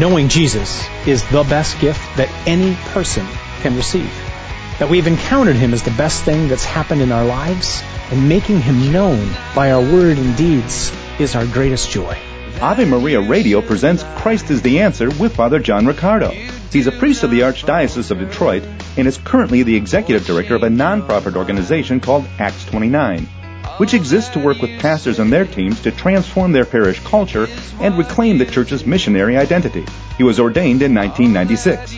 Knowing Jesus is the best gift that any person can receive. That we've encountered Him is the best thing that's happened in our lives, and making Him known by our word and deeds is our greatest joy. Ave Maria Radio presents Christ is the Answer with Father John Riccardo. He's a priest of the Archdiocese of Detroit and is currently the executive director of a nonprofit organization called Acts 29, which exists to work with pastors and their teams to transform their parish culture and reclaim the church's missionary identity. He was ordained in 1996.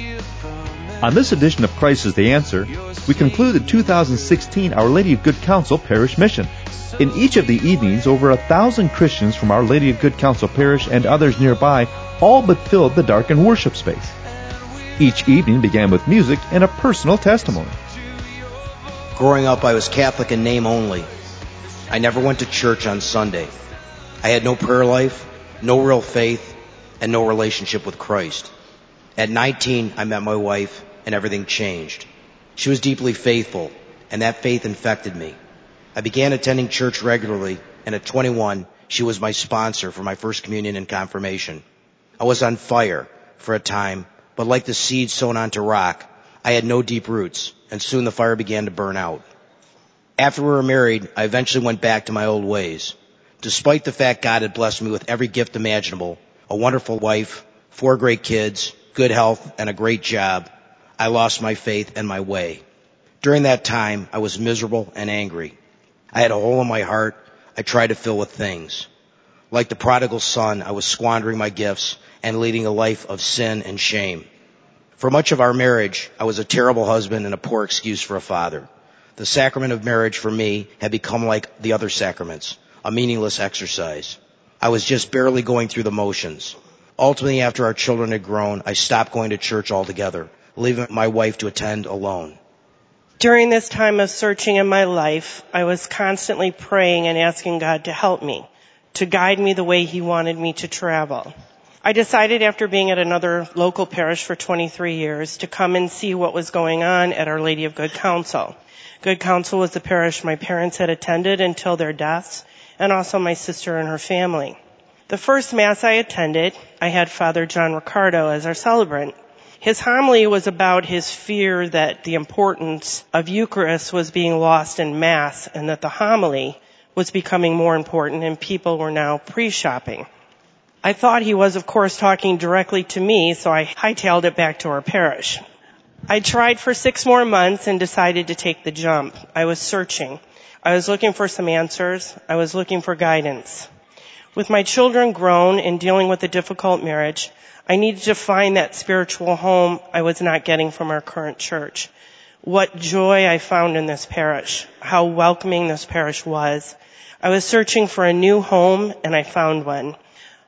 On this edition of Christ is the Answer, we conclude the 2016 Our Lady of Good Counsel Parish Mission. In each of the evenings, over a thousand Christians from Our Lady of Good Counsel Parish and others nearby all but filled the darkened worship space. Each evening began with music and a personal testimony. Growing up, I was Catholic in name only. I never went to church on Sunday. I had no prayer life, no real faith, and no relationship with Christ. At 19, I met my wife, and everything changed. She was deeply faithful, and that faith infected me. I began attending church regularly, and at 21, she was my sponsor for my first communion and confirmation. I was on fire for a time, but like the seed sown onto rock, I had no deep roots, and soon the fire began to burn out. After we were married, I eventually went back to my old ways. Despite the fact God had blessed me with every gift imaginable, a wonderful wife, four great kids, good health, and a great job, I lost my faith and my way. During that time, I was miserable and angry. I had a hole in my heart I tried to fill with things. Like the prodigal son, I was squandering my gifts and leading a life of sin and shame. For much of our marriage, I was a terrible husband and a poor excuse for a father. The sacrament of marriage for me had become like the other sacraments, a meaningless exercise. I was just barely going through the motions. Ultimately, after our children had grown, I stopped going to church altogether, leaving my wife to attend alone. During this time of searching in my life, I was constantly praying and asking God to help me, to guide me the way He wanted me to travel. I decided after being at another local parish for 23 years to come and see what was going on at Our Lady of Good Counsel. Good Counsel was the parish my parents had attended until their deaths, and also my sister and her family. The first Mass I attended, I had Father John Riccardo as our celebrant. His homily was about his fear that the importance of Eucharist was being lost in Mass and that the homily was becoming more important and people were now pre-shopping. I thought he was, of course, talking directly to me, so I hightailed it back to our parish. I tried for six more months and decided to take the jump. I was searching. I was looking for some answers. I was looking for guidance. With my children grown and dealing with a difficult marriage, I needed to find that spiritual home I was not getting from our current church. What joy I found in this parish. How welcoming this parish was. I was searching for a new home and I found one.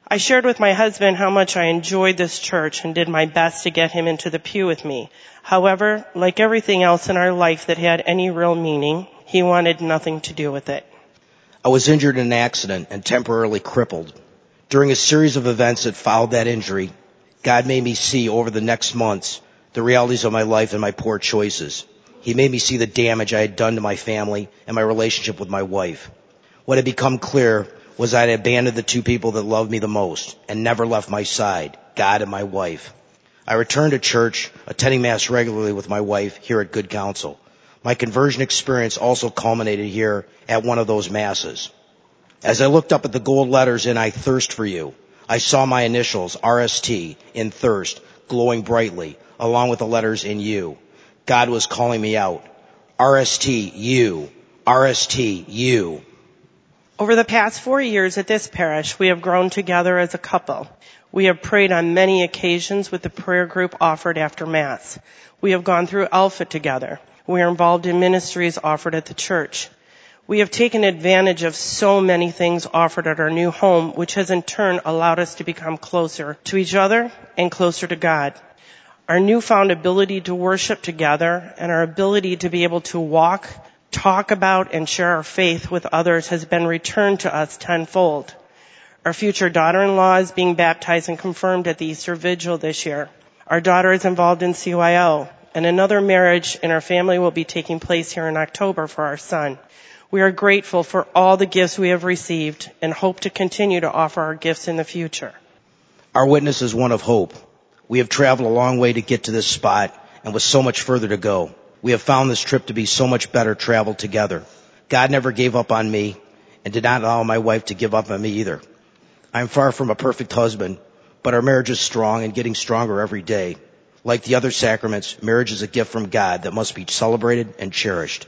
I shared with my husband how much I enjoyed this church and did my best to get him into the pew with me. However, like everything else in our life that had any real meaning, he wanted nothing to do with it. I was injured in an accident and temporarily crippled. During a series of events that followed that injury, God made me see over the next months the realities of my life and my poor choices. He made me see the damage I had done to my family and my relationship with my wife. What had become clear was I had abandoned the two people that loved me the most and never left my side, God and my wife. I returned to church, attending Mass regularly with my wife here at Good Counsel. My conversion experience also culminated here at one of those Masses. As I looked up at the gold letters in I thirst for you, I saw my initials, RST, in thirst, glowing brightly, along with the letters in you. God was calling me out. RST, you. RST, you. Over the past four years at this parish, we have grown together as a couple. We have prayed on many occasions with the prayer group offered after Mass. We have gone through Alpha together. We are involved in ministries offered at the church. We have taken advantage of so many things offered at our new home, which has in turn allowed us to become closer to each other and closer to God. Our newfound ability to worship together and our ability to be able to walk talk about and share our faith with others has been returned to us tenfold. Our future daughter-in-law is being baptized and confirmed at the Easter Vigil this year. Our daughter is involved in CYO, and another marriage in our family will be taking place here in October for our son. We are grateful for all the gifts we have received and hope to continue to offer our gifts in the future. Our witness is one of hope. We have traveled a long way to get to this spot and with so much further to go. We have found this trip to be so much better traveled together. God never gave up on me and did not allow my wife to give up on me either. I am far from a perfect husband, but our marriage is strong and getting stronger every day. Like the other sacraments, marriage is a gift from God that must be celebrated and cherished.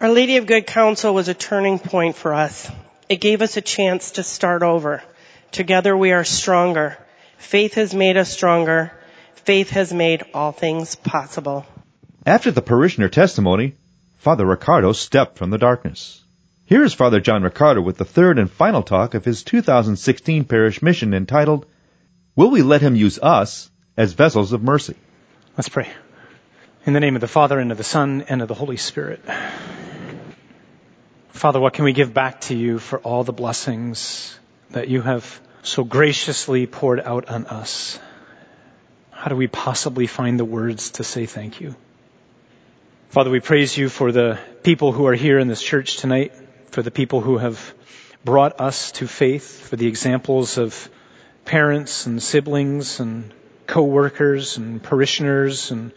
Our Lady of Good Counsel was a turning point for us. It gave us a chance to start over. Together we are stronger. Faith has made us stronger. Faith has made all things possible. After the parishioner testimony, Father Riccardo stepped from the darkness. Here is Father John Riccardo with the third and final talk of his 2016 parish mission entitled, Will We Let Him Use Us as Vessels of Mercy? Let's pray. In the name of the Father, and of the Son, and of the Holy Spirit. Father, what can we give back to you for all the blessings that you have so graciously poured out on us. How do we possibly find the words to say thank you? Father, we praise you for the people who are here in this church tonight, for the people who have brought us to faith, for the examples of parents and siblings and co-workers and parishioners and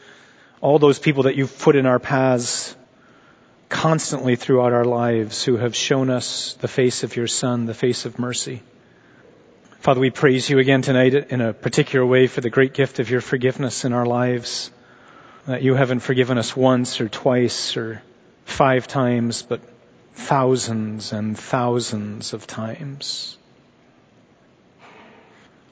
all those people that you've put in our paths constantly throughout our lives who have shown us the face of your Son, the face of mercy. Father, we praise you again tonight in a particular way for the great gift of your forgiveness in our lives. That you haven't forgiven us once or twice or five times, but thousands and thousands of times.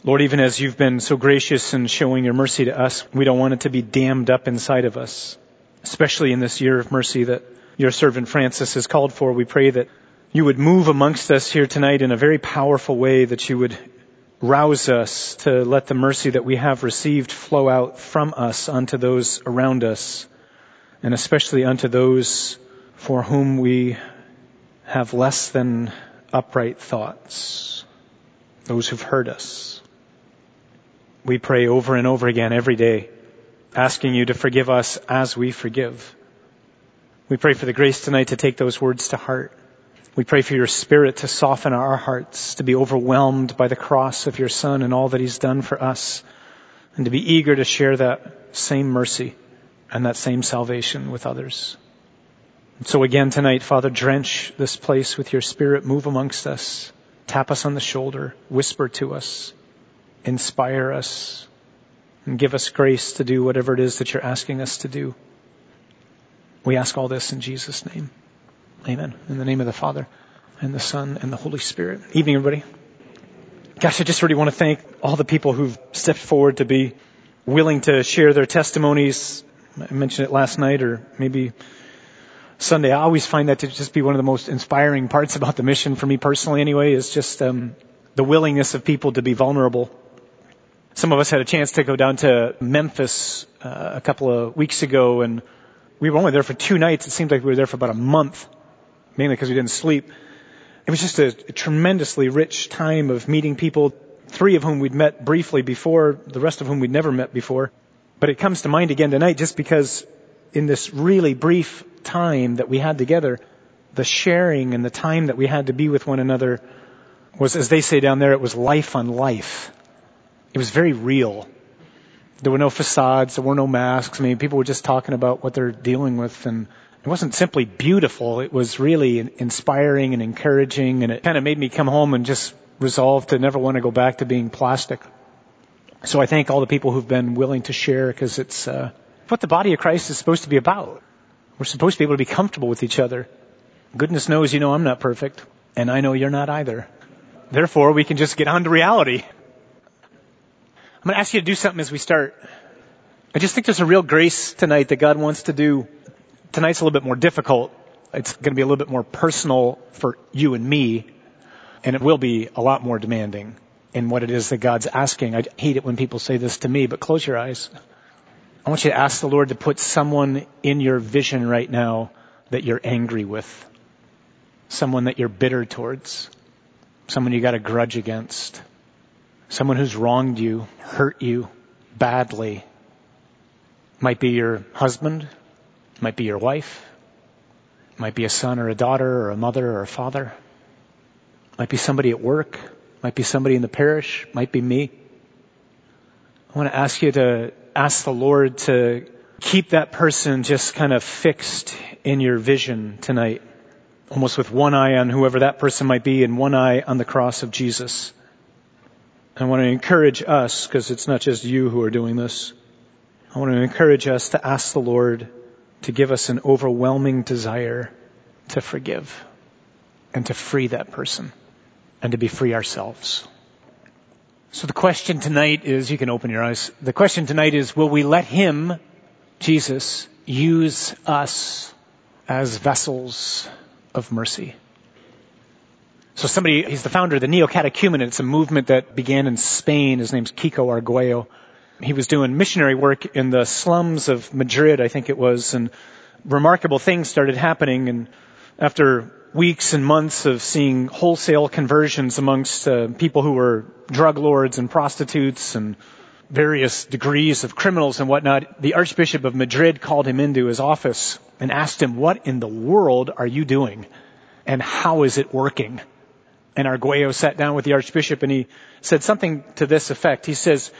Lord, even as you've been so gracious in showing your mercy to us, we don't want it to be dammed up inside of us, especially in this year of mercy that your servant Francis has called for. We pray that you would move amongst us here tonight in a very powerful way, that you would rouse us to let the mercy that we have received flow out from us unto those around us, and especially unto those for whom we have less than upright thoughts, those who've hurt us. We pray over and over again every day, asking you to forgive us as we forgive. We pray for the grace tonight to take those words to heart. We pray for your spirit to soften our hearts, to be overwhelmed by the cross of your son and all that he's done for us, and to be eager to share that same mercy and that same salvation with others. And so again tonight, Father, drench this place with your spirit, move amongst us, tap us on the shoulder, whisper to us, inspire us, and give us grace to do whatever it is that you're asking us to do. We ask all this in Jesus' name. Amen. In the name of the Father and the Son and the Holy Spirit. Evening, everybody. Gosh, I just really want to thank all the people who've stepped forward to be willing to share their testimonies. I mentioned it last night or maybe Sunday. I always find that to just be one of the most inspiring parts about the mission for me personally anyway is just um, the willingness of people to be vulnerable. Some of us had a chance to go down to Memphis uh, a couple of weeks ago and we were only there for two nights. It seemed like we were there for about a month, mainly because we didn't sleep. It was just a, tremendously rich time of meeting people, three of whom we'd met briefly before, the rest of whom we'd never met before. But it comes to mind again tonight just because in this really brief time that we had together, the sharing and the time that we had to be with one another was, as they say down there, it was life on life. It was very real. There were no facades. There were no masks. I mean, people were just talking about what they're dealing with and it wasn't simply beautiful. It was really inspiring and encouraging and it kind of made me come home and just resolve to never want to go back to being plastic. So I thank all the people who've been willing to share because it's uh, what the body of Christ is supposed to be about. We're supposed to be able to be comfortable with each other. Goodness knows, you know, I'm not perfect, and I know you're not either. Therefore, we can just get on to reality. I'm going to ask you to do something as we start. I just think there's a real grace tonight that God wants to do. Tonight's a little bit more difficult. It's going to be a little bit more personal for you and me, and it will be a lot more demanding in what it is that God's asking. I hate it when people say this to me, but close your eyes. I want you to ask the Lord to put someone in your vision right now that you're angry with, someone that you're bitter towards, someone you got a grudge against someone who's wronged you, hurt you badly. Might be your husband, might be your wife, might be a son or a daughter or a mother or a father, might be somebody at work, might be somebody in the parish, might be me. I want to ask you to ask the Lord to keep that person just kind of fixed in your vision tonight, almost with one eye on whoever that person might be and one eye on the cross of Jesus. I want to encourage us, because it's not just you who are doing this. I want to encourage us to ask the Lord to give us an overwhelming desire to forgive and to free that person and to be free ourselves. So the question tonight is, you can open your eyes. The question tonight is, will we let Him, Jesus, use us as vessels of mercy? So somebody, he's the founder of the Neo-Catechumen. It's a movement that began in Spain. His name's Kiko Arguello. He was doing missionary work in the slums of Madrid, I think it was, and remarkable things started happening. And after weeks and months of seeing wholesale conversions amongst uh, people who were drug lords and prostitutes and various degrees of criminals and whatnot, the Archbishop of Madrid called him into his office and asked him, what in the world are you doing? And how is it working? And Arguello sat down with the Archbishop and he said something to this effect. He says,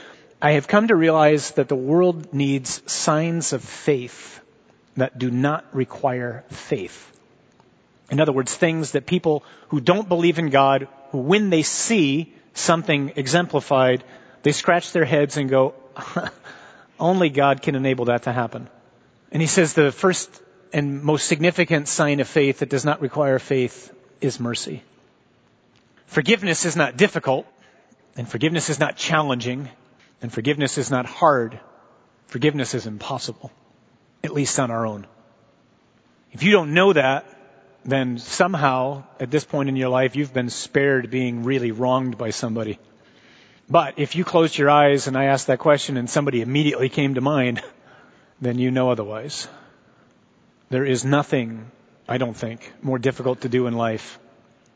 I have come to realize that the world needs signs of faith that do not require faith. In other words, things that people who don't believe in God, when they see something exemplified, they scratch their heads and go, only God can enable that to happen. And he says the first and most significant sign of faith that does not require faith is mercy. Forgiveness is not difficult, and forgiveness is not challenging, and forgiveness is not hard. Forgiveness is impossible, at least on our own. If you don't know that, then somehow at this point in your life you've been spared being really wronged by somebody. But if you closed your eyes and I asked that question and somebody immediately came to mind, then you know otherwise. There is nothing, I don't think, more difficult to do in life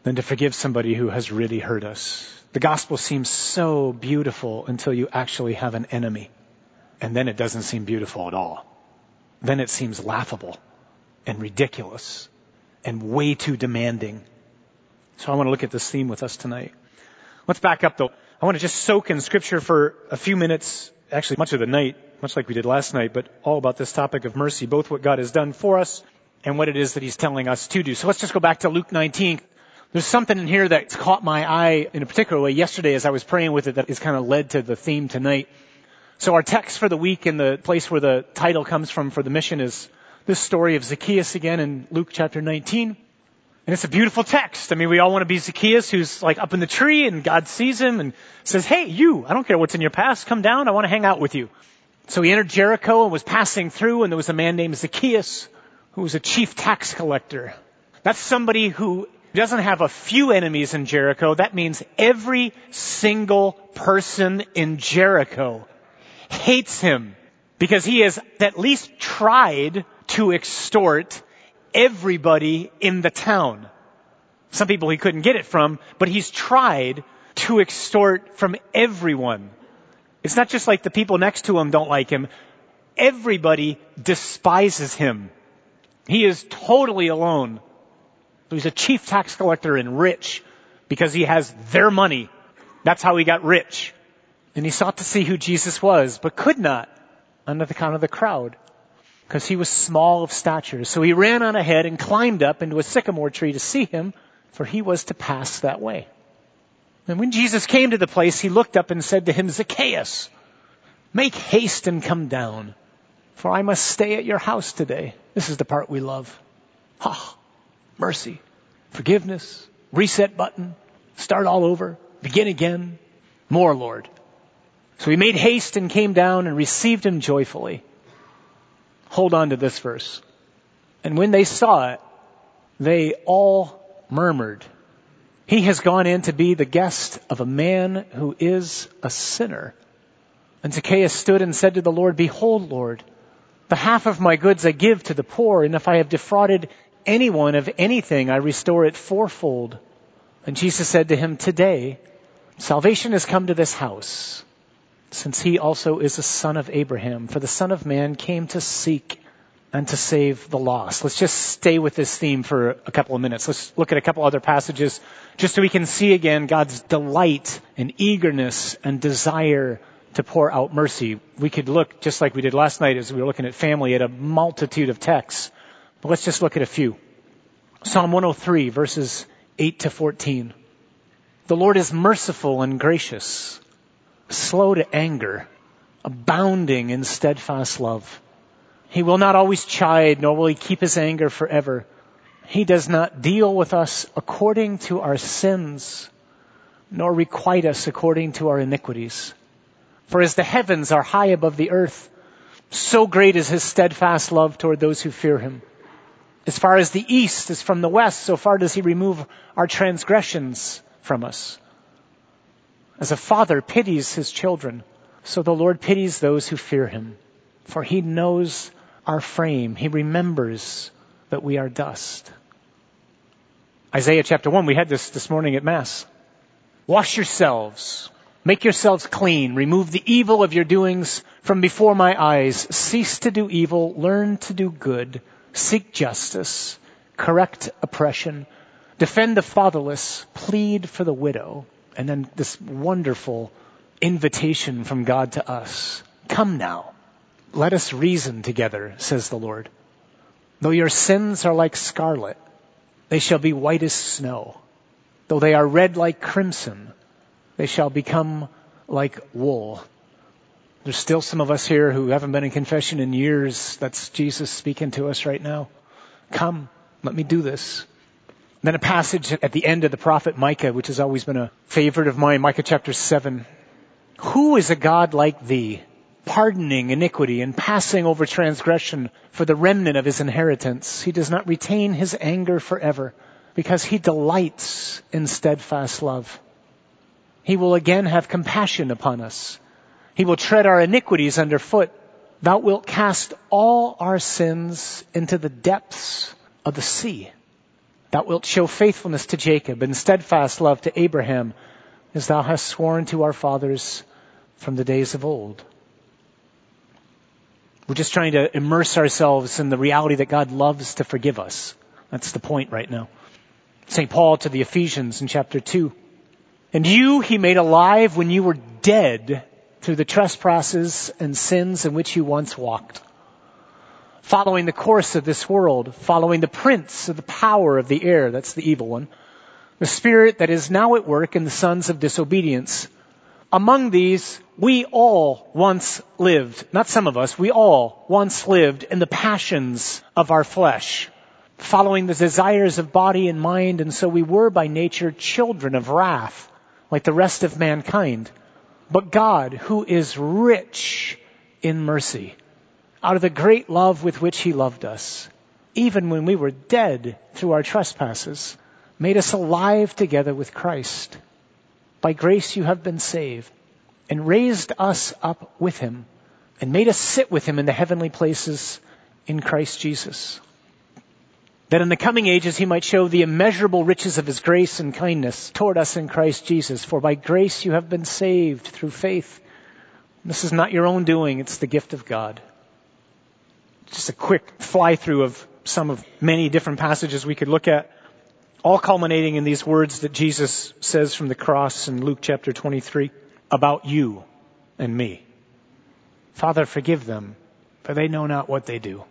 than to forgive somebody who has really hurt us. The gospel seems so beautiful until you actually have an enemy. And then it doesn't seem beautiful at all. Then it seems laughable and ridiculous and way too demanding. So I want to look at this theme with us tonight. Let's back up though. I want to just soak in scripture for a few minutes, actually much of the night, much like we did last night, but all about this topic of mercy, both what God has done for us and what it is that He's telling us to do. So let's just go back to Luke 19. There's something in here that's caught my eye in a particular way yesterday as I was praying with it that has kind of led to the theme tonight. So our text for the week and the place where the title comes from for the mission is this story of Zacchaeus again in Luke chapter 19. And it's a beautiful text. I mean, we all want to be Zacchaeus who's like up in the tree and God sees him and says, Hey, you, I don't care what's in your past. Come down. I want to hang out with you. So he entered Jericho and was passing through and there was a man named Zacchaeus who was a chief tax collector. That's somebody who doesn't have a few enemies in Jericho. That means every single person in Jericho hates him because he has at least tried to extort everybody in the town. Some people he couldn't get it from, but he's tried to extort from everyone. It's not just like the people next to him don't like him. Everybody despises him. He is totally alone. He's a chief tax collector and rich because he has their money. That's how he got rich. And he sought to see who Jesus was, but could not under the count of the crowd because he was small of stature. So he ran on ahead and climbed up into a sycamore tree to see him, for he was to pass that way. And when Jesus came to the place, he looked up and said to him, Zacchaeus, make haste and come down, for I must stay at your house today. This is the part we love. Ha, mercy, forgiveness, reset button, start all over, begin again, more Lord. So he made haste and came down and received him joyfully. Hold on to this verse. And when they saw it, they all murmured. He has gone in to be the guest of a man who is a sinner. And Zacchaeus stood and said to the Lord, Behold, Lord, the half of my goods I give to the poor, and if I have defrauded anyone of anything, I restore it fourfold. And Jesus said to him, Today, salvation has come to this house since he also is a son of Abraham. For the Son of Man came to seek and to save the lost. Let's just stay with this theme for a couple of minutes. Let's look at a couple other passages just so we can see again God's delight and eagerness and desire to pour out mercy. We could look, just like we did last night as we were looking at family, at a multitude of texts. But let's just look at a few. Psalm 103 verses 8 to 14. The Lord is merciful and gracious, slow to anger, abounding in steadfast love. He will not always chide, nor will he keep his anger forever. He does not deal with us according to our sins, nor requite us according to our iniquities. For as the heavens are high above the earth, so great is his steadfast love toward those who fear him. As far as the east is from the west, so far does he remove our transgressions from us. As a father pities his children, so the Lord pities those who fear him. For he knows our frame. He remembers that we are dust. Isaiah chapter 1, we had this this morning at Mass. Wash yourselves. Make yourselves clean. Remove the evil of your doings from before my eyes. Cease to do evil. Learn to do good. Seek justice. Correct oppression. Defend the fatherless. Plead for the widow. And then this wonderful invitation from God to us. Come now. Let us reason together, says the Lord. Though your sins are like scarlet, they shall be white as snow. Though they are red like crimson, they shall become like wool. There's still some of us here who haven't been in confession in years. That's Jesus speaking to us right now. Come, let me do this. Then a passage at the end of the prophet Micah, which has always been a favorite of mine, Micah chapter 7. Who is a God like thee, pardoning iniquity and passing over transgression for the remnant of his inheritance? He does not retain his anger forever because he delights in steadfast love. He will again have compassion upon us. He will tread our iniquities underfoot. Thou wilt cast all our sins into the depths of the sea. Thou wilt show faithfulness to Jacob and steadfast love to Abraham, as thou hast sworn to our fathers from the days of old. We're just trying to immerse ourselves in the reality that God loves to forgive us. That's the point right now. St. Paul to the Ephesians in chapter 2. And you he made alive when you were dead through the trespasses and sins in which you once walked. Following the course of this world, following the prince of the power of the air, that's the evil one, the spirit that is now at work in the sons of disobedience. Among these, we all once lived, not some of us, we all once lived in the passions of our flesh, following the desires of body and mind, and so we were by nature children of wrath like the rest of mankind. But God, who is rich in mercy, out of the great love with which He loved us, even when we were dead through our trespasses, made us alive together with Christ. By grace you have been saved, and raised us up with Him, and made us sit with Him in the heavenly places in Christ Jesus that in the coming ages he might show the immeasurable riches of his grace and kindness toward us in Christ Jesus. For by grace you have been saved through faith. This is not your own doing, it's the gift of God. Just a quick fly through of some of many different passages we could look at, all culminating in these words that Jesus says from the cross in Luke chapter 23 about you and me. Father, forgive them, for they know not what they do.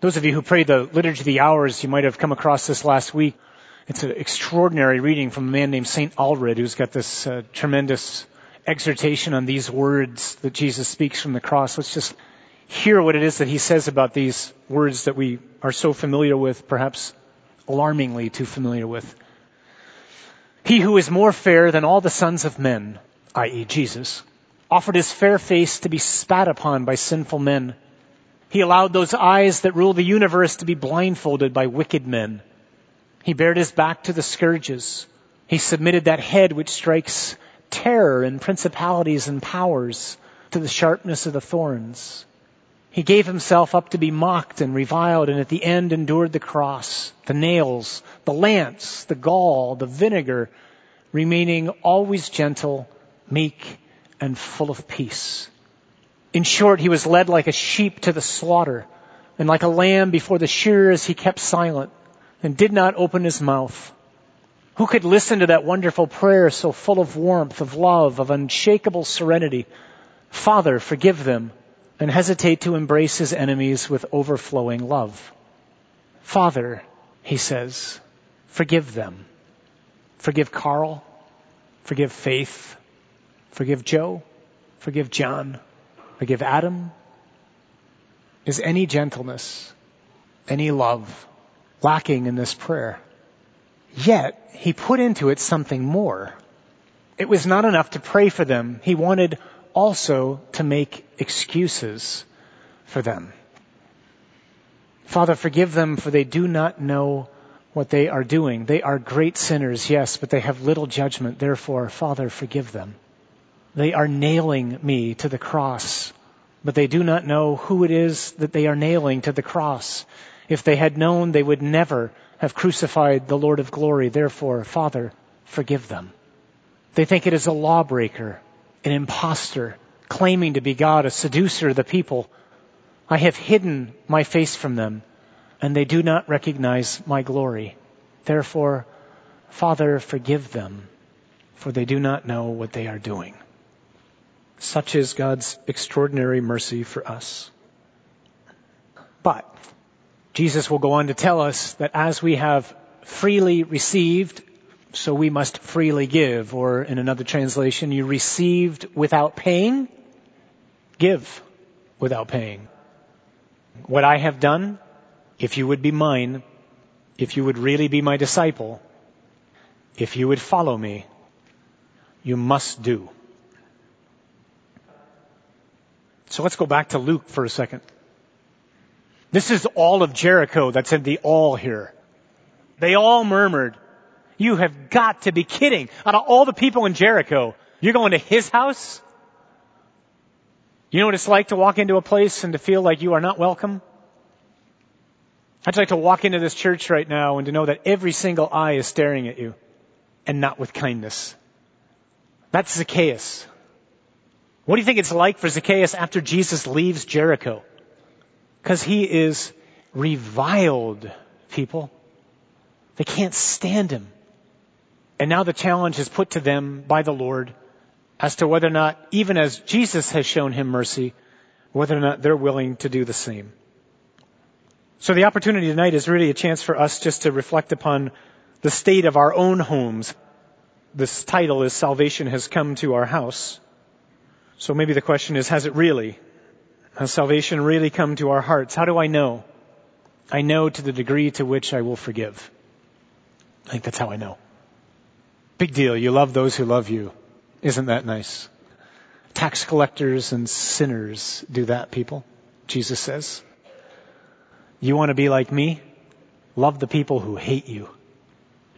Those of you who prayed the Liturgy of the Hours, you might have come across this last week. It's an extraordinary reading from a man named St. Aelred who's got this uh, tremendous exhortation on these words that Jesus speaks from the cross. Let's just hear what it is that he says about these words that we are so familiar with, perhaps alarmingly too familiar with. He who is more fair than all the sons of men, i.e. Jesus, offered his fair face to be spat upon by sinful men he allowed those eyes that rule the universe to be blindfolded by wicked men. He bared his back to the scourges. He submitted that head which strikes terror and principalities and powers to the sharpness of the thorns. He gave himself up to be mocked and reviled and at the end endured the cross, the nails, the lance, the gall, the vinegar, remaining always gentle, meek, and full of peace. In short, he was led like a sheep to the slaughter, and like a lamb before the shearers, he kept silent and did not open his mouth. Who could listen to that wonderful prayer so full of warmth, of love, of unshakable serenity? Father, forgive them, and hesitate to embrace his enemies with overflowing love. Father, he says, forgive them. Forgive Carl. Forgive Faith. Forgive Joe. Forgive John. Forgive Adam. Is any gentleness, any love lacking in this prayer? Yet, he put into it something more. It was not enough to pray for them. He wanted also to make excuses for them. Father, forgive them for they do not know what they are doing. They are great sinners, yes, but they have little judgment. Therefore, Father, forgive them. They are nailing me to the cross, but they do not know who it is that they are nailing to the cross. If they had known, they would never have crucified the Lord of glory. Therefore, Father, forgive them. They think it is a lawbreaker, an impostor, claiming to be God, a seducer of the people. I have hidden my face from them and they do not recognize my glory. Therefore, Father, forgive them, for they do not know what they are doing. Such is God's extraordinary mercy for us. But Jesus will go on to tell us that as we have freely received, so we must freely give. Or in another translation, you received without paying, give without paying. What I have done, if you would be mine, if you would really be my disciple, if you would follow me, you must do. So let's go back to Luke for a second. This is all of Jericho that's in the all here. They all murmured, you have got to be kidding. Out of all the people in Jericho, you're going to his house? You know what it's like to walk into a place and to feel like you are not welcome? I'd like to walk into this church right now and to know that every single eye is staring at you and not with kindness. That's Zacchaeus. What do you think it's like for Zacchaeus after Jesus leaves Jericho? Because he is reviled, people. They can't stand him. And now the challenge is put to them by the Lord as to whether or not, even as Jesus has shown him mercy, whether or not they're willing to do the same. So the opportunity tonight is really a chance for us just to reflect upon the state of our own homes. This title is Salvation Has Come to Our House. So maybe the question is, has it really? Has salvation really come to our hearts? How do I know? I know to the degree to which I will forgive. I think that's how I know. Big deal. You love those who love you. Isn't that nice? Tax collectors and sinners do that, people. Jesus says. You want to be like me? Love the people who hate you.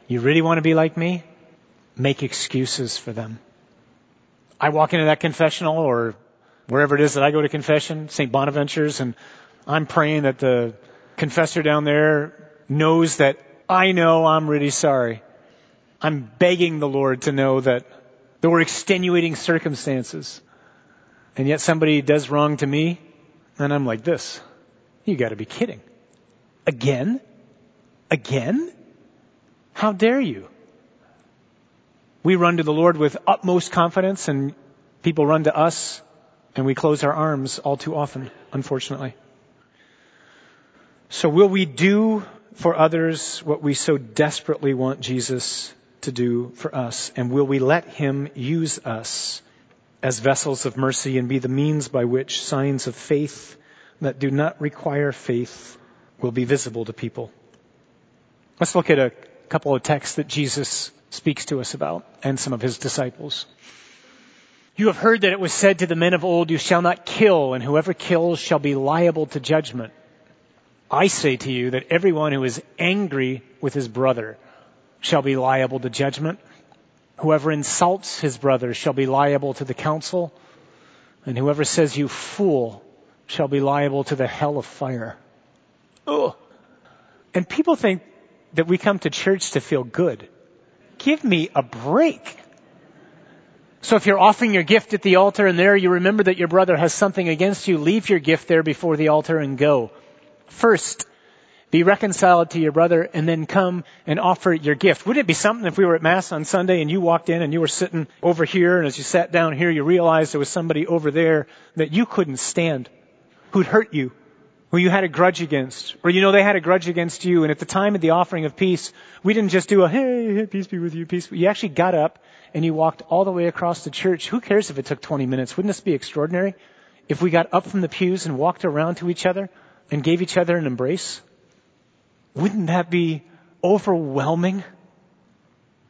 You really want to be like me? Make excuses for them. I walk into that confessional or wherever it is that I go to confession, St. Bonaventure's, and I'm praying that the confessor down there knows that I know I'm really sorry. I'm begging the Lord to know that there were extenuating circumstances. And yet somebody does wrong to me, and I'm like this. You gotta be kidding. Again? Again? How dare you? We run to the Lord with utmost confidence and people run to us and we close our arms all too often, unfortunately. So will we do for others what we so desperately want Jesus to do for us? And will we let Him use us as vessels of mercy and be the means by which signs of faith that do not require faith will be visible to people? Let's look at a couple of texts that Jesus speaks to us about and some of His disciples. You have heard that it was said to the men of old, you shall not kill, and whoever kills shall be liable to judgment. I say to you that everyone who is angry with his brother shall be liable to judgment. Whoever insults his brother shall be liable to the council, and whoever says you fool shall be liable to the hell of fire. Ugh. And people think that we come to church to feel good. Give me a break. So if you're offering your gift at the altar and there you remember that your brother has something against you, leave your gift there before the altar and go. First, be reconciled to your brother, and then come and offer your gift. Wouldn't it be something if we were at Mass on Sunday and you walked in and you were sitting over here, and as you sat down here, you realized there was somebody over there that you couldn't stand, who'd hurt you, who you had a grudge against, or you know they had a grudge against you, and at the time of the offering of peace, we didn't just do a, hey, peace be with you, peace. You actually got up and you walked all the way across the church. Who cares if it took 20 minutes? Wouldn't this be extraordinary? If we got up from the pews and walked around to each other and gave each other an embrace? Wouldn't that be overwhelming?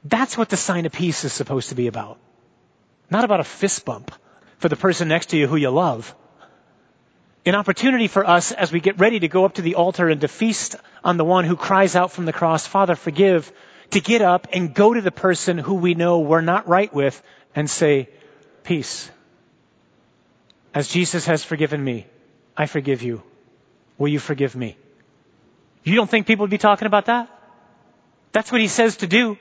That's what the sign of peace is supposed to be about. Not about a fist bump for the person next to you who you love. An opportunity for us as we get ready to go up to the altar and to feast on the one who cries out from the cross, Father, forgive, to get up and go to the person who we know we're not right with and say, peace. As Jesus has forgiven me, I forgive you. Will you forgive me? You don't think people would be talking about that? That's what he says to do.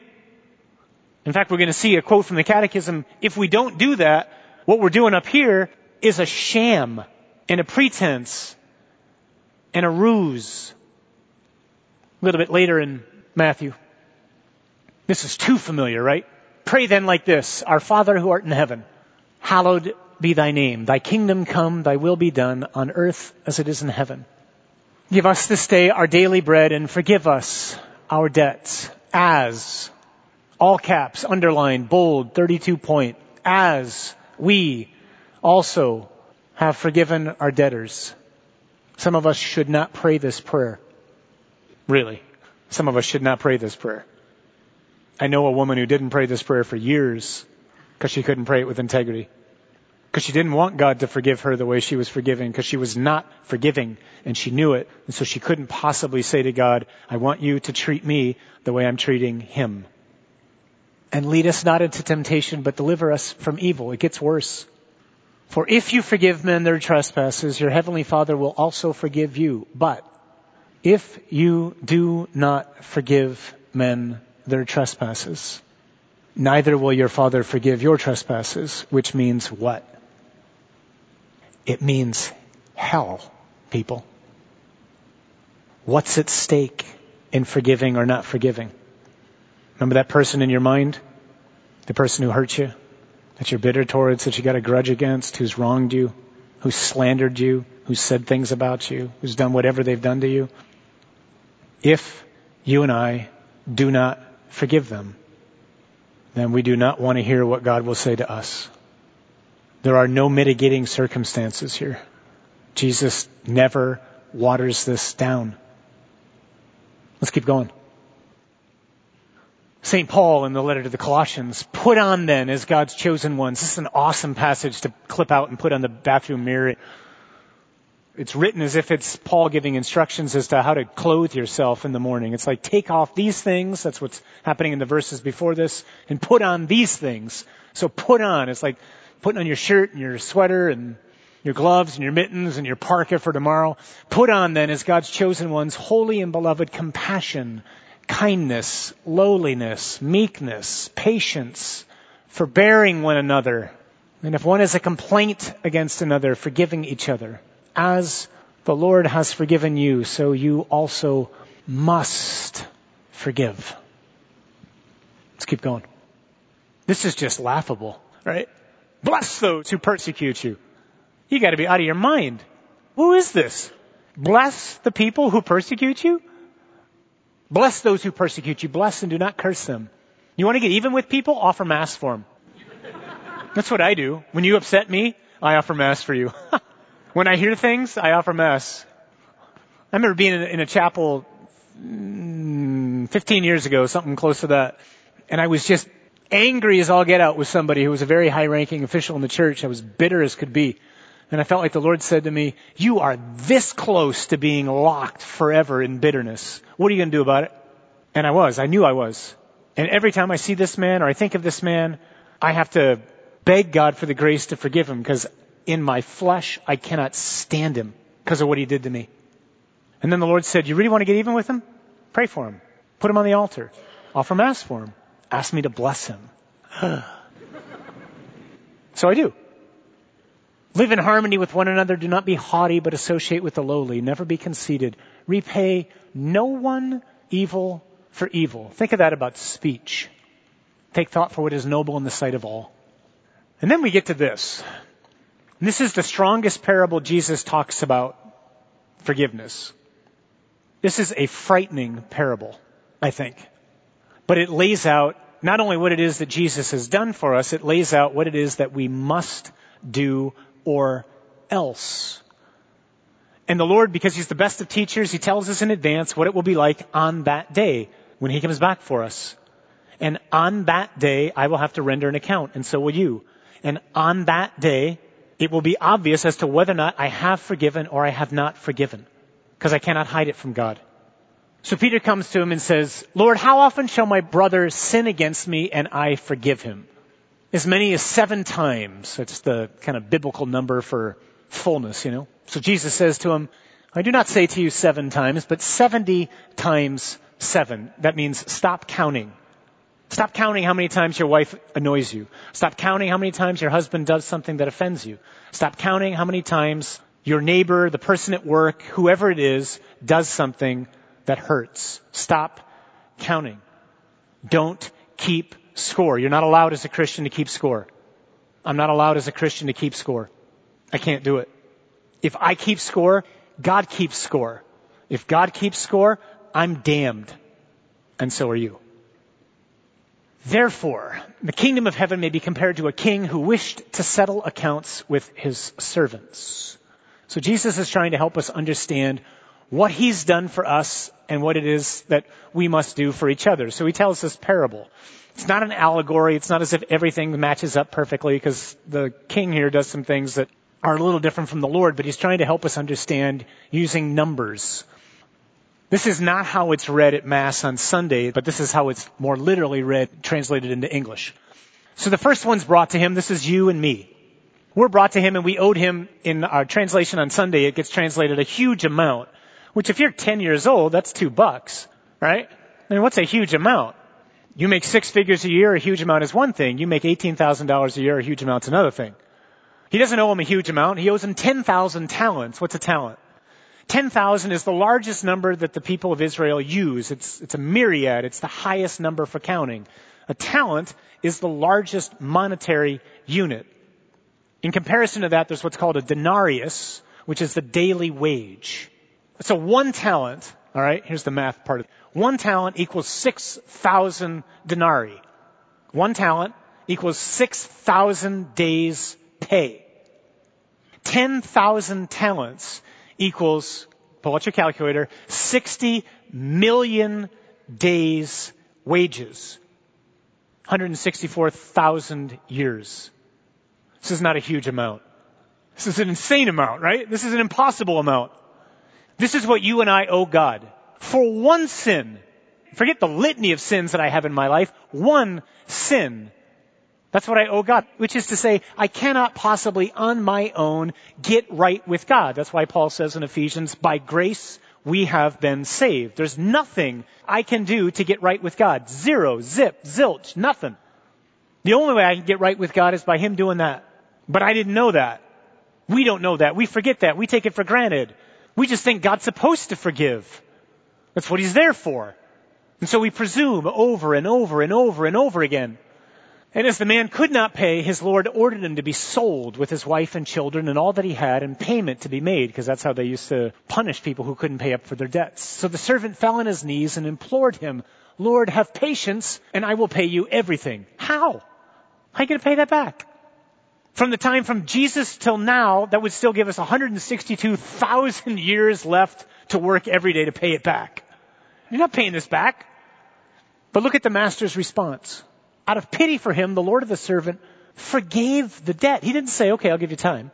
In fact, we're going to see a quote from the Catechism. If we don't do that, what we're doing up here is a sham and a pretense and a ruse. A little bit later in Matthew. This is too familiar, right? Pray then like this, Our Father who art in heaven, hallowed be thy name. Thy kingdom come, thy will be done on earth as it is in heaven. Give us this day our daily bread and forgive us our debts as, all caps, underline, bold, 32 point, as we also have forgiven our debtors. Some of us should not pray this prayer. Really. Some of us should not pray this prayer. I know a woman who didn't pray this prayer for years because she couldn't pray it with integrity. Because she didn't want God to forgive her the way she was forgiving, because she was not forgiving, and she knew it. And so she couldn't possibly say to God, I want you to treat me the way I'm treating him. And lead us not into temptation, but deliver us from evil. It gets worse. For if you forgive men their trespasses, your heavenly Father will also forgive you. But if you do not forgive men their trespasses, neither will your Father forgive your trespasses, which means what? It means hell, people. What's at stake in forgiving or not forgiving? Remember that person in your mind? The person who hurt you? That you're bitter towards, that you got a grudge against, who's wronged you, who's slandered you, who's said things about you, who's done whatever they've done to you? If you and I do not forgive them, then we do not want to hear what God will say to us. There are no mitigating circumstances here. Jesus never waters this down. Let's keep going. St. Paul in the letter to the Colossians, put on then as God's chosen ones. This is an awesome passage to clip out and put on the bathroom mirror. It's written as if it's Paul giving instructions as to how to clothe yourself in the morning. It's like take off these things, that's what's happening in the verses before this, and put on these things. So put on, it's like putting on your shirt and your sweater and your gloves and your mittens and your parka for tomorrow. Put on then as God's chosen ones, holy and beloved compassion, kindness, lowliness, meekness, patience, forbearing one another. And if one has a complaint against another, forgiving each other. As the Lord has forgiven you, so you also must forgive. Let's keep going. This is just laughable, right? Bless those who persecute you. You gotta be out of your mind. Who is this? Bless the people who persecute you? Bless those who persecute you. Bless and do not curse them. You want to get even with people? Offer mass for them. That's what I do. When you upset me, I offer mass for you. when I hear things, I offer mass. I remember being in a, in a chapel mm, 15 years ago, something close to that, and I was just angry as all get out with somebody who was a very high ranking official in the church. I was bitter as could be. And I felt like the Lord said to me, you are this close to being locked forever in bitterness. What are you going to do about it? And I was. I knew I was. And every time I see this man or I think of this man, I have to beg God for the grace to forgive him because in my flesh, I cannot stand him because of what he did to me. And then the Lord said, you really want to get even with him? Pray for him. Put him on the altar. Offer mass for him Ask me to bless him. so I do. Live in harmony with one another. Do not be haughty, but associate with the lowly. Never be conceited. Repay no one evil for evil. Think of that about speech. Take thought for what is noble in the sight of all. And then we get to this. This is the strongest parable Jesus talks about forgiveness. This is a frightening parable, I think. But it lays out not only what it is that Jesus has done for us, it lays out what it is that we must do or else. And the Lord, because He's the best of teachers, He tells us in advance what it will be like on that day when He comes back for us. And on that day, I will have to render an account, and so will you. And on that day, it will be obvious as to whether or not I have forgiven or I have not forgiven. Because I cannot hide it from God. So Peter comes to him and says, Lord, how often shall my brother sin against me and I forgive him? As many as seven times. That's the kind of biblical number for fullness, you know. So Jesus says to him, I do not say to you seven times, but 70 times seven. That means stop counting. Stop counting how many times your wife annoys you. Stop counting how many times your husband does something that offends you. Stop counting how many times your neighbor, the person at work, whoever it is, does something that hurts. Stop counting. Don't keep score. You're not allowed as a Christian to keep score. I'm not allowed as a Christian to keep score. I can't do it. If I keep score, God keeps score. If God keeps score, I'm damned. And so are you. Therefore, the kingdom of heaven may be compared to a king who wished to settle accounts with his servants. So Jesus is trying to help us understand what he's done for us and what it is that we must do for each other. So he tells this parable. It's not an allegory. It's not as if everything matches up perfectly because the king here does some things that are a little different from the Lord, but he's trying to help us understand using numbers. This is not how it's read at Mass on Sunday, but this is how it's more literally read, translated into English. So the first one's brought to him. This is you and me. We're brought to him and we owed him in our translation on Sunday, it gets translated a huge amount, which if you're 10 years old, that's two bucks, right? I mean, what's a huge amount? You make six figures a year, a huge amount is one thing. You make $18,000 a year, a huge amount's another thing. He doesn't owe him a huge amount. He owes him 10,000 talents. What's a talent? 10,000 is the largest number that the people of Israel use. It's, it's a myriad. It's the highest number for counting. A talent is the largest monetary unit. In comparison to that, there's what's called a denarius, which is the daily wage. So one talent, alright, here's the math part of it. One talent equals 6,000 denarii. One talent equals 6,000 days pay. 10,000 talents equals, pull out your calculator, 60 million days wages. 164,000 years. This is not a huge amount. This is an insane amount, right? This is an impossible amount. This is what you and I owe God. For one sin, forget the litany of sins that I have in my life, one sin that's what I owe God, which is to say, I cannot possibly on my own get right with God. That's why Paul says in Ephesians, by grace we have been saved. There's nothing I can do to get right with God. Zero, zip, zilch, nothing. The only way I can get right with God is by Him doing that. But I didn't know that. We don't know that. We forget that. We take it for granted. We just think God's supposed to forgive. That's what He's there for. And so we presume over and over and over and over again. And as the man could not pay, his Lord ordered him to be sold with his wife and children and all that he had and payment to be made, because that's how they used to punish people who couldn't pay up for their debts. So the servant fell on his knees and implored him, Lord, have patience and I will pay you everything. How? How are you going to pay that back? From the time from Jesus till now, that would still give us 162,000 years left to work every day to pay it back. You're not paying this back. But look at the master's response out of pity for him, the Lord of the servant forgave the debt. He didn't say, okay, I'll give you time.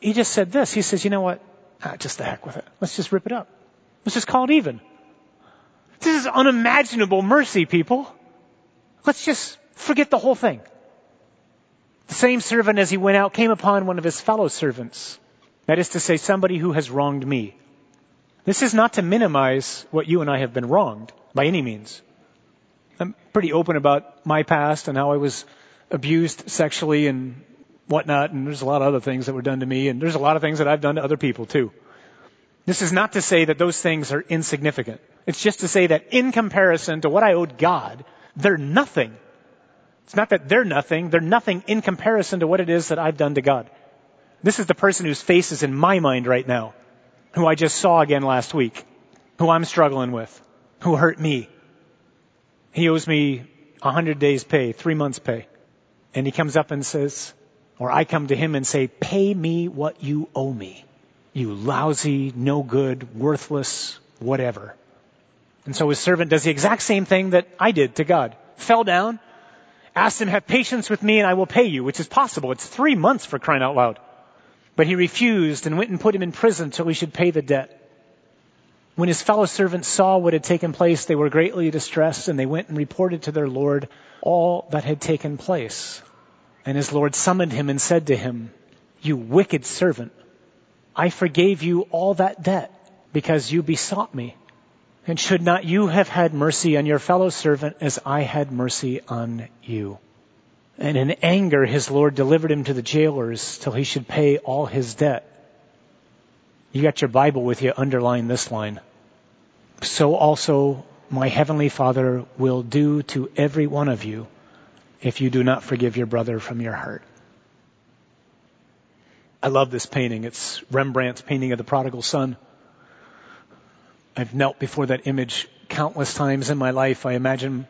He just said this. He says, you know what? Ah, just the heck with it. Let's just rip it up. Let's just call it even. This is unimaginable mercy, people. Let's just forget the whole thing. The same servant as he went out came upon one of his fellow servants. That is to say, somebody who has wronged me. This is not to minimize what you and I have been wronged by any means. I'm pretty open about my past and how I was abused sexually and whatnot, and there's a lot of other things that were done to me, and there's a lot of things that I've done to other people too. This is not to say that those things are insignificant. It's just to say that in comparison to what I owed God, they're nothing. It's not that they're nothing, they're nothing in comparison to what it is that I've done to God. This is the person whose face is in my mind right now, who I just saw again last week, who I'm struggling with, who hurt me. He owes me a hundred days pay, three months pay. And he comes up and says, or I come to him and say, pay me what you owe me. You lousy, no good, worthless, whatever. And so his servant does the exact same thing that I did to God. Fell down, asked him, have patience with me and I will pay you, which is possible. It's three months for crying out loud. But he refused and went and put him in prison till he should pay the debt. When his fellow servants saw what had taken place, they were greatly distressed and they went and reported to their Lord all that had taken place. And his Lord summoned him and said to him, You wicked servant, I forgave you all that debt because you besought me. And should not you have had mercy on your fellow servant as I had mercy on you? And in anger, his Lord delivered him to the jailers till he should pay all his debt. You got your Bible with you, underline this line. So also my heavenly Father will do to every one of you if you do not forgive your brother from your heart. I love this painting. It's Rembrandt's painting of the prodigal son. I've knelt before that image countless times in my life. I imagine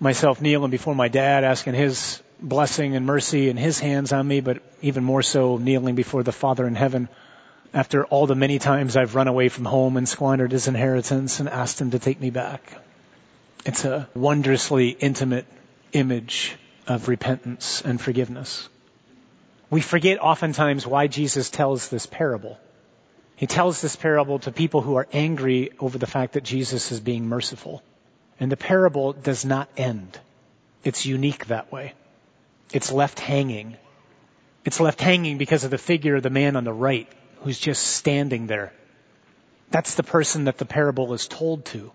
myself kneeling before my dad, asking his blessing and mercy and his hands on me, but even more so kneeling before the Father in heaven after all the many times I've run away from home and squandered his inheritance and asked him to take me back. It's a wondrously intimate image of repentance and forgiveness. We forget oftentimes why Jesus tells this parable. He tells this parable to people who are angry over the fact that Jesus is being merciful. And the parable does not end. It's unique that way. It's left hanging. It's left hanging because of the figure of the man on the right who's just standing there. That's the person that the parable is told to.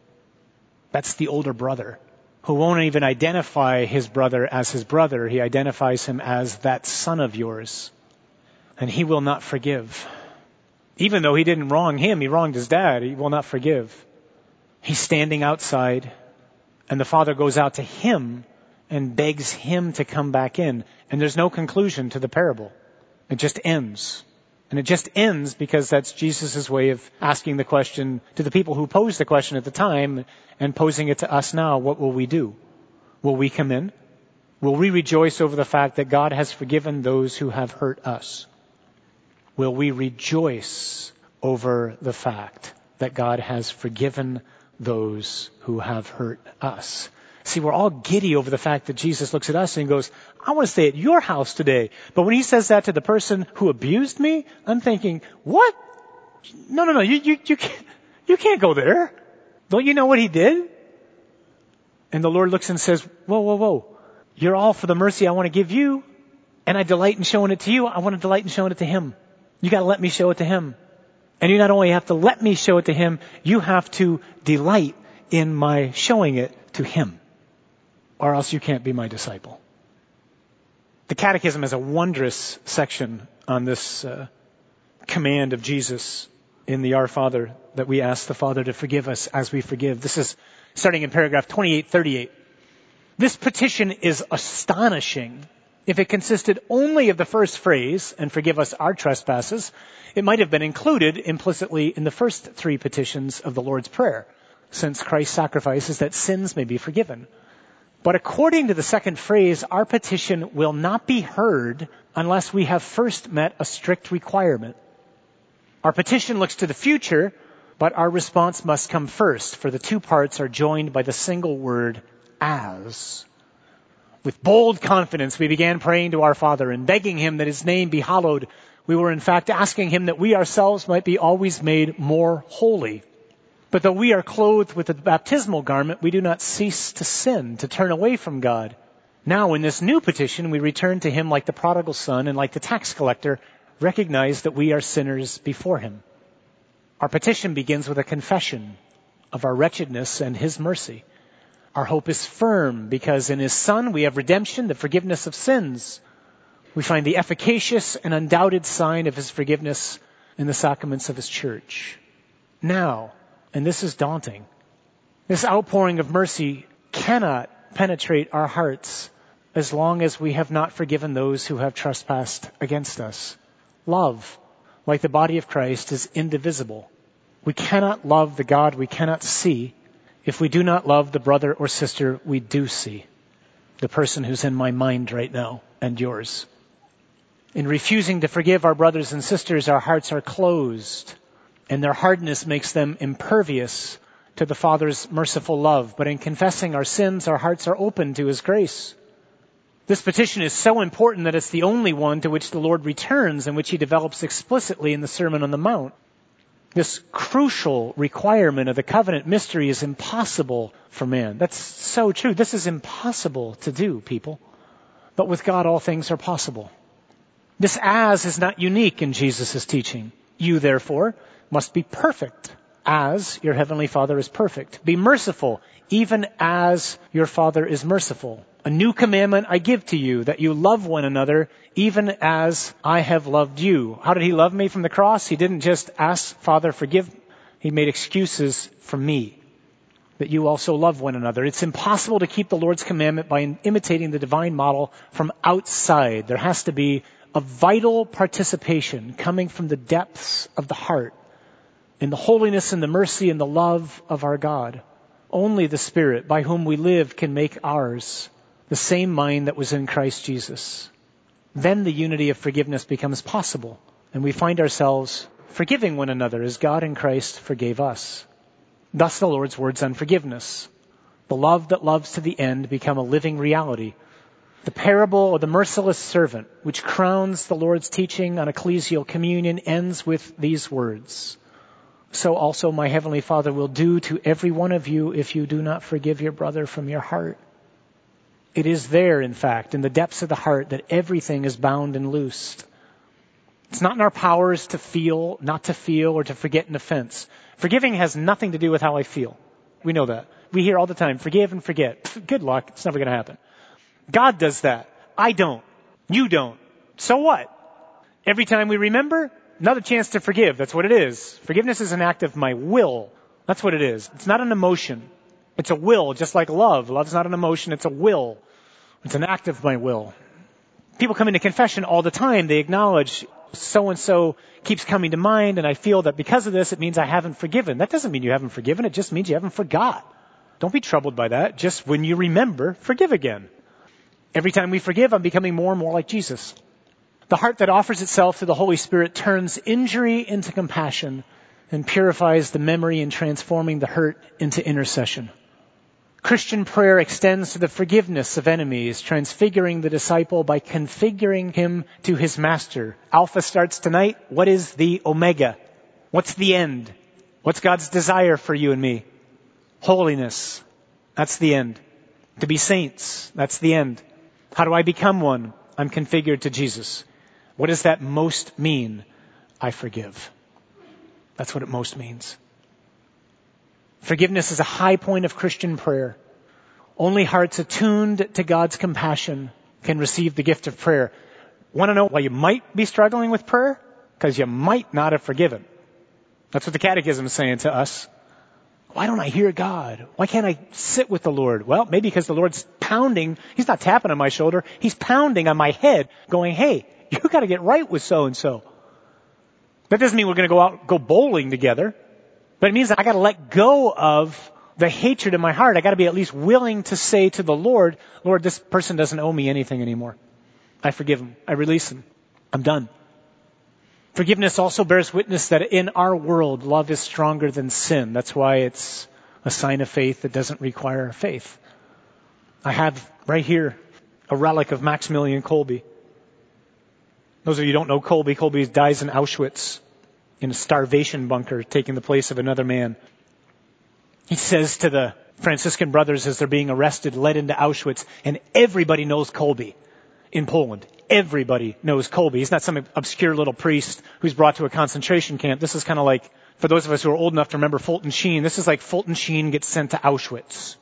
That's the older brother who won't even identify his brother as his brother. He identifies him as that son of yours. And he will not forgive. Even though he didn't wrong him, he wronged his dad. He will not forgive. He's standing outside and the father goes out to him and begs him to come back in. And there's no conclusion to the parable. It just ends. And it just ends because that's Jesus' way of asking the question to the people who posed the question at the time and posing it to us now. What will we do? Will we come in? Will we rejoice over the fact that God has forgiven those who have hurt us? Will we rejoice over the fact that God has forgiven those who have hurt us? See, we're all giddy over the fact that Jesus looks at us and goes, I want to stay at your house today. But when he says that to the person who abused me, I'm thinking, what? No, no, no, you, you, you can't, you can't go there. Don't you know what he did? And the Lord looks and says, whoa, whoa, whoa. You're all for the mercy I want to give you. And I delight in showing it to you. I want to delight in showing it to him. You gotta let me show it to him. And you not only have to let me show it to him, you have to delight in my showing it to him or else you can't be my disciple. The Catechism has a wondrous section on this uh, command of Jesus in the Our Father that we ask the Father to forgive us as we forgive. This is starting in paragraph 2838. This petition is astonishing. If it consisted only of the first phrase, and forgive us our trespasses, it might have been included implicitly in the first three petitions of the Lord's Prayer, since Christ's sacrifice is that sins may be forgiven. But according to the second phrase, our petition will not be heard unless we have first met a strict requirement. Our petition looks to the future, but our response must come first, for the two parts are joined by the single word, as. With bold confidence, we began praying to our Father and begging Him that His name be hallowed. We were in fact asking Him that we ourselves might be always made more holy. But though we are clothed with the baptismal garment, we do not cease to sin, to turn away from God. Now in this new petition, we return to Him like the prodigal son and like the tax collector, recognize that we are sinners before Him. Our petition begins with a confession of our wretchedness and His mercy. Our hope is firm because in His Son we have redemption, the forgiveness of sins. We find the efficacious and undoubted sign of his forgiveness in the sacraments of his church. Now, and this is daunting, this outpouring of mercy cannot penetrate our hearts as long as we have not forgiven those who have trespassed against us. Love, like the body of Christ, is indivisible. We cannot love the God we cannot see if we do not love the brother or sister we do see, the person who's in my mind right now and yours. In refusing to forgive our brothers and sisters, our hearts are closed, and their hardness makes them impervious to the Father's merciful love. But in confessing our sins, our hearts are open to His grace. This petition is so important that it's the only one to which the Lord returns and which He develops explicitly in the Sermon on the Mount. This crucial requirement of the covenant mystery is impossible for man. That's so true. This is impossible to do, people. But with God, all things are possible. This as is not unique in Jesus' teaching. You, therefore, must be perfect as your heavenly Father is perfect. Be merciful, even as your Father is merciful. A new commandment I give to you, that you love one another, even as I have loved you. How did he love me from the cross? He didn't just ask, Father, forgive. He made excuses for me. That you also love one another. It's impossible to keep the Lord's commandment by imitating the divine model from outside. There has to be a vital participation coming from the depths of the heart in the holiness and the mercy and the love of our God. Only the Spirit by whom we live can make ours the same mind that was in Christ Jesus. Then the unity of forgiveness becomes possible and we find ourselves forgiving one another as God in Christ forgave us. Thus the Lord's words on forgiveness. The love that loves to the end become a living reality the parable of the merciless servant, which crowns the Lord's teaching on ecclesial communion, ends with these words. So also my heavenly Father will do to every one of you if you do not forgive your brother from your heart. It is there, in fact, in the depths of the heart that everything is bound and loosed. It's not in our powers to feel, not to feel, or to forget an offense. Forgiving has nothing to do with how I feel. We know that. We hear all the time, forgive and forget. Good luck. It's never going to happen. God does that. I don't. You don't. So what? Every time we remember, another chance to forgive. That's what it is. Forgiveness is an act of my will. That's what it is. It's not an emotion. It's a will, just like love. Love's not an emotion, it's a will. It's an act of my will. People come into confession all the time. They acknowledge so and so keeps coming to mind and I feel that because of this it means I haven't forgiven. That doesn't mean you haven't forgiven. It just means you haven't forgot. Don't be troubled by that. Just when you remember, forgive again. Every time we forgive, I'm becoming more and more like Jesus. The heart that offers itself to the Holy Spirit turns injury into compassion and purifies the memory in transforming the hurt into intercession. Christian prayer extends to the forgiveness of enemies, transfiguring the disciple by configuring him to his master. Alpha starts tonight. What is the Omega? What's the end? What's God's desire for you and me? Holiness. That's the end. To be saints. That's the end. How do I become one? I'm configured to Jesus. What does that most mean? I forgive. That's what it most means. Forgiveness is a high point of Christian prayer. Only hearts attuned to God's compassion can receive the gift of prayer. Want to know why you might be struggling with prayer? Because you might not have forgiven. That's what the catechism is saying to us. Why don't I hear God? Why can't I sit with the Lord? Well, maybe because the Lord's pounding. He's not tapping on my shoulder. He's pounding on my head going, hey, you gotta get right with so and so. That doesn't mean we're gonna go out, go bowling together. But it means I gotta let go of the hatred in my heart. I gotta be at least willing to say to the Lord, Lord, this person doesn't owe me anything anymore. I forgive him. I release him. I'm done. Forgiveness also bears witness that in our world, love is stronger than sin. That's why it's a sign of faith that doesn't require faith. I have right here a relic of Maximilian Kolbe. Those of you who don't know Kolbe, Kolbe dies in Auschwitz in a starvation bunker, taking the place of another man. He says to the Franciscan brothers as they're being arrested, led into Auschwitz, and everybody knows Kolbe in Poland. Everybody knows Kolbe. He's not some obscure little priest who's brought to a concentration camp. This is kind of like, for those of us who are old enough to remember Fulton Sheen, this is like Fulton Sheen gets sent to Auschwitz.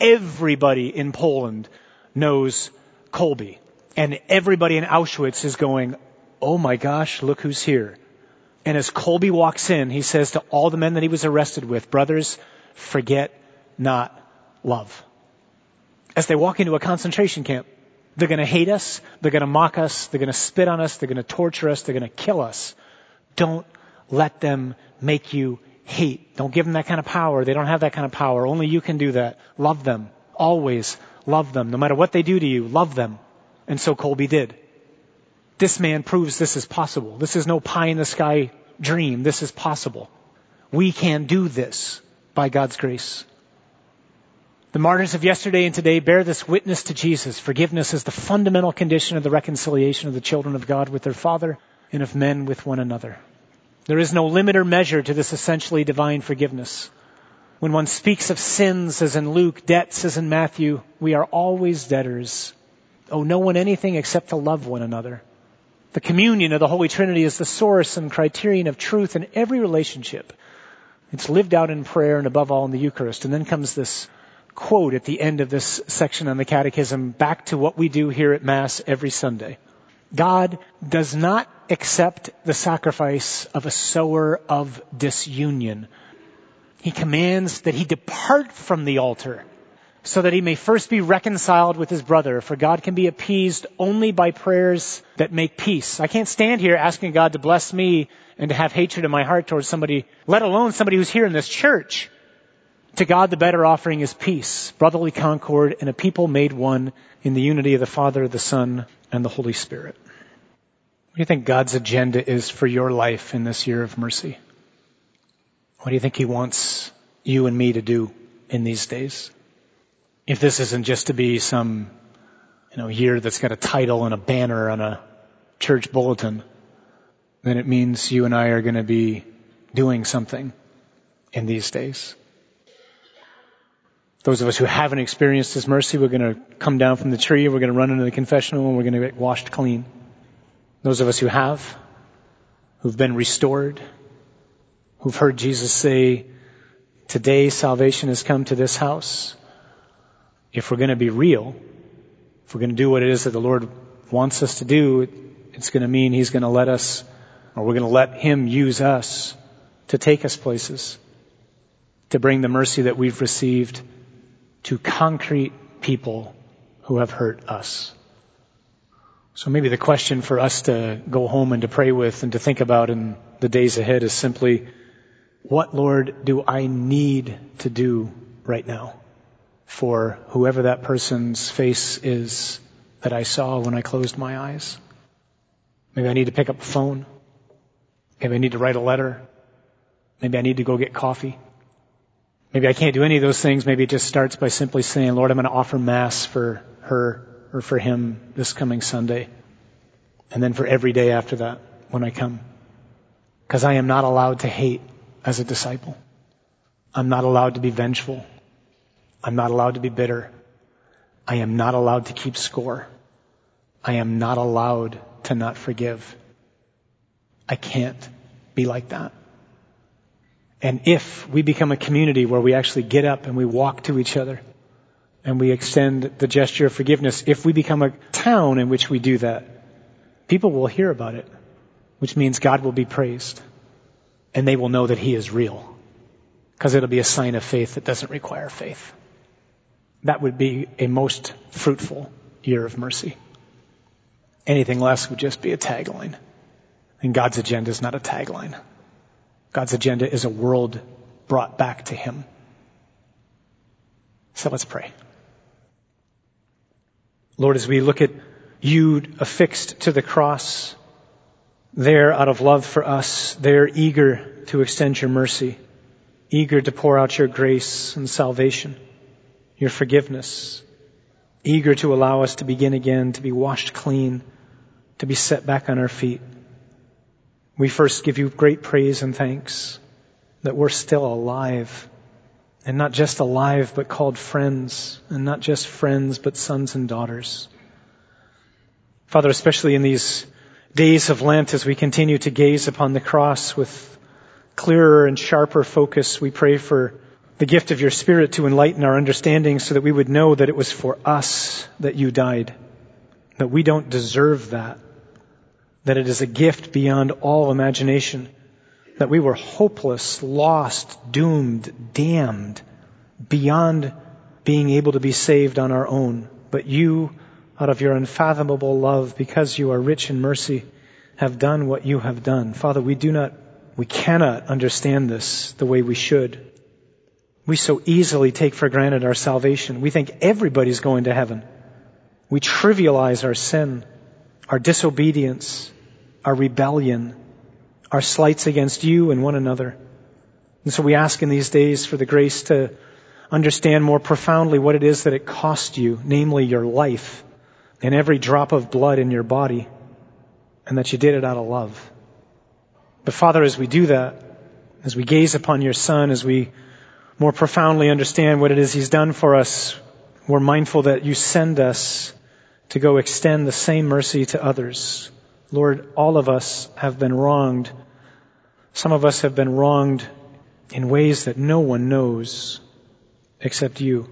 Everybody in Poland knows Kolbe. And everybody in Auschwitz is going, oh my gosh, look who's here. And as Kolbe walks in, he says to all the men that he was arrested with, brothers, forget not love. As they walk into a concentration camp, they're going to hate us, they're going to mock us, they're going to spit on us, they're going to torture us, they're going to kill us. Don't let them make you hate. Don't give them that kind of power. They don't have that kind of power. Only you can do that. Love them. Always love them. No matter what they do to you, love them. And so Kolbe did. This man proves this is possible. This is no pie in the sky dream. This is possible. We can do this by God's grace. The martyrs of yesterday and today bear this witness to Jesus. Forgiveness is the fundamental condition of the reconciliation of the children of God with their Father and of men with one another. There is no limit or measure to this essentially divine forgiveness. When one speaks of sins as in Luke, debts as in Matthew, we are always debtors. Owe no one anything except to love one another. The communion of the Holy Trinity is the source and criterion of truth in every relationship. It's lived out in prayer and above all in the Eucharist. And then comes this quote at the end of this section on the Catechism back to what we do here at Mass every Sunday. God does not accept the sacrifice of a sower of disunion. He commands that he depart from the altar so that he may first be reconciled with his brother, for God can be appeased only by prayers that make peace. I can't stand here asking God to bless me and to have hatred in my heart towards somebody, let alone somebody who's here in this church. To God, the better offering is peace, brotherly concord, and a people made one in the unity of the Father, the Son, and the Holy Spirit. What do you think God's agenda is for your life in this year of mercy? What do you think He wants you and me to do in these days? If this isn't just to be some, you know, year that's got a title and a banner on a church bulletin, then it means you and I are going to be doing something in these days. Those of us who haven't experienced His mercy, we're going to come down from the tree, we're going to run into the confessional, and we're going to get washed clean. Those of us who have, who've been restored, who've heard Jesus say, today salvation has come to this house, if we're going to be real, if we're going to do what it is that the Lord wants us to do, it's going to mean He's going to let us, or we're going to let Him use us to take us places, to bring the mercy that we've received to concrete people who have hurt us. So maybe the question for us to go home and to pray with and to think about in the days ahead is simply, what Lord do I need to do right now? For whoever that person's face is that I saw when I closed my eyes. Maybe I need to pick up a phone. Maybe I need to write a letter. Maybe I need to go get coffee. Maybe I can't do any of those things. Maybe it just starts by simply saying, Lord, I'm going to offer Mass for her or for him this coming Sunday. And then for every day after that when I come. Because I am not allowed to hate as a disciple. I'm not allowed to be vengeful. I'm not allowed to be bitter. I am not allowed to keep score. I am not allowed to not forgive. I can't be like that. And if we become a community where we actually get up and we walk to each other and we extend the gesture of forgiveness, if we become a town in which we do that, people will hear about it, which means God will be praised and they will know that He is real because it'll be a sign of faith that doesn't require faith that would be a most fruitful year of mercy. Anything less would just be a tagline. And God's agenda is not a tagline. God's agenda is a world brought back to Him. So let's pray. Lord, as we look at you affixed to the cross, there out of love for us, there eager to extend your mercy, eager to pour out your grace and salvation your forgiveness, eager to allow us to begin again, to be washed clean, to be set back on our feet. We first give you great praise and thanks that we're still alive. And not just alive, but called friends. And not just friends, but sons and daughters. Father, especially in these days of Lent, as we continue to gaze upon the cross with clearer and sharper focus, we pray for the gift of your Spirit to enlighten our understanding so that we would know that it was for us that you died. that we don't deserve that, that it is a gift beyond all imagination, that we were hopeless, lost, doomed, damned, beyond being able to be saved on our own. But you, out of your unfathomable love, because you are rich in mercy, have done what you have done. Father, we do not, we cannot understand this the way we should. We so easily take for granted our salvation. We think everybody's going to heaven. We trivialize our sin, our disobedience, our rebellion, our slights against you and one another. And so we ask in these days for the grace to understand more profoundly what it is that it cost you, namely your life and every drop of blood in your body, and that you did it out of love. But Father, as we do that, as we gaze upon your Son, as we more profoundly understand what it is He's done for us, we're mindful that you send us to go extend the same mercy to others. Lord, all of us have been wronged. Some of us have been wronged in ways that no one knows except you.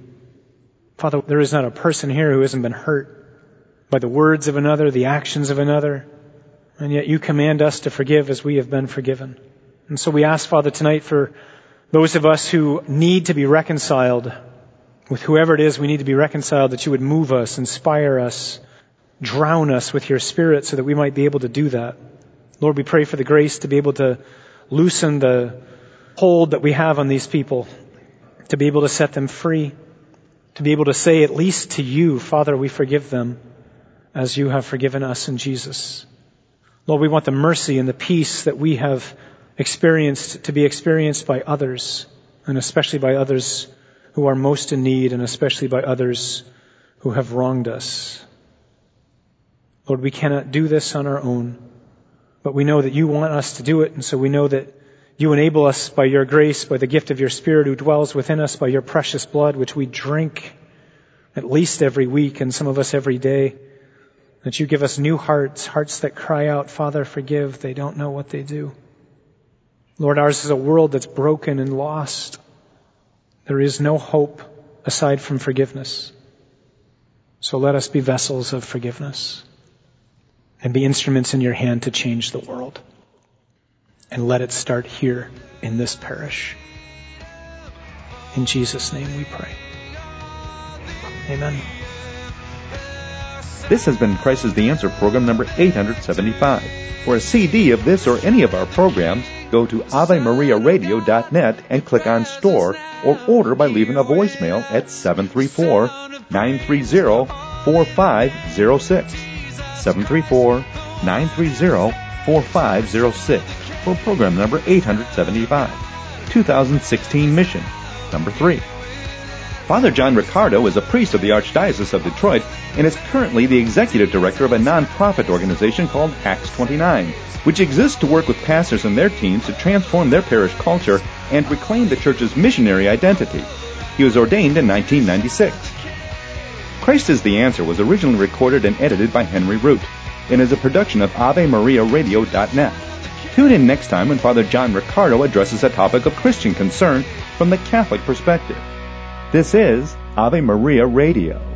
Father, there is not a person here who hasn't been hurt by the words of another, the actions of another, and yet you command us to forgive as we have been forgiven. And so we ask, Father, tonight for those of us who need to be reconciled with whoever it is we need to be reconciled, that you would move us, inspire us, drown us with your spirit so that we might be able to do that. Lord, we pray for the grace to be able to loosen the hold that we have on these people, to be able to set them free, to be able to say at least to you, Father, we forgive them as you have forgiven us in Jesus. Lord, we want the mercy and the peace that we have experienced to be experienced by others, and especially by others who are most in need, and especially by others who have wronged us. Lord, we cannot do this on our own, but we know that you want us to do it, and so we know that you enable us by your grace, by the gift of your Spirit who dwells within us, by your precious blood, which we drink at least every week, and some of us every day, that you give us new hearts, hearts that cry out, Father, forgive, they don't know what they do. Lord, ours is a world that's broken and lost. There is no hope aside from forgiveness. So let us be vessels of forgiveness and be instruments in your hand to change the world. And let it start here in this parish. In Jesus' name we pray. Amen. This has been Christ is the Answer program number 875. For a CD of this or any of our programs, go to AveMariaRadio.net and click on Store or order by leaving a voicemail at 734-930-4506. 734-930-4506 for program number 875. 2016 mission number 3. Father John Riccardo is a priest of the Archdiocese of Detroit and is currently the executive director of a nonprofit organization called Acts 29, which exists to work with pastors and their teams to transform their parish culture and reclaim the church's missionary identity. He was ordained in 1996. Christ is the Answer was originally recorded and edited by Henry Root and is a production of AveMariaRadio.net. Tune in next time when Father John Riccardo addresses a topic of Christian concern from the Catholic perspective. This is Ave Maria Radio.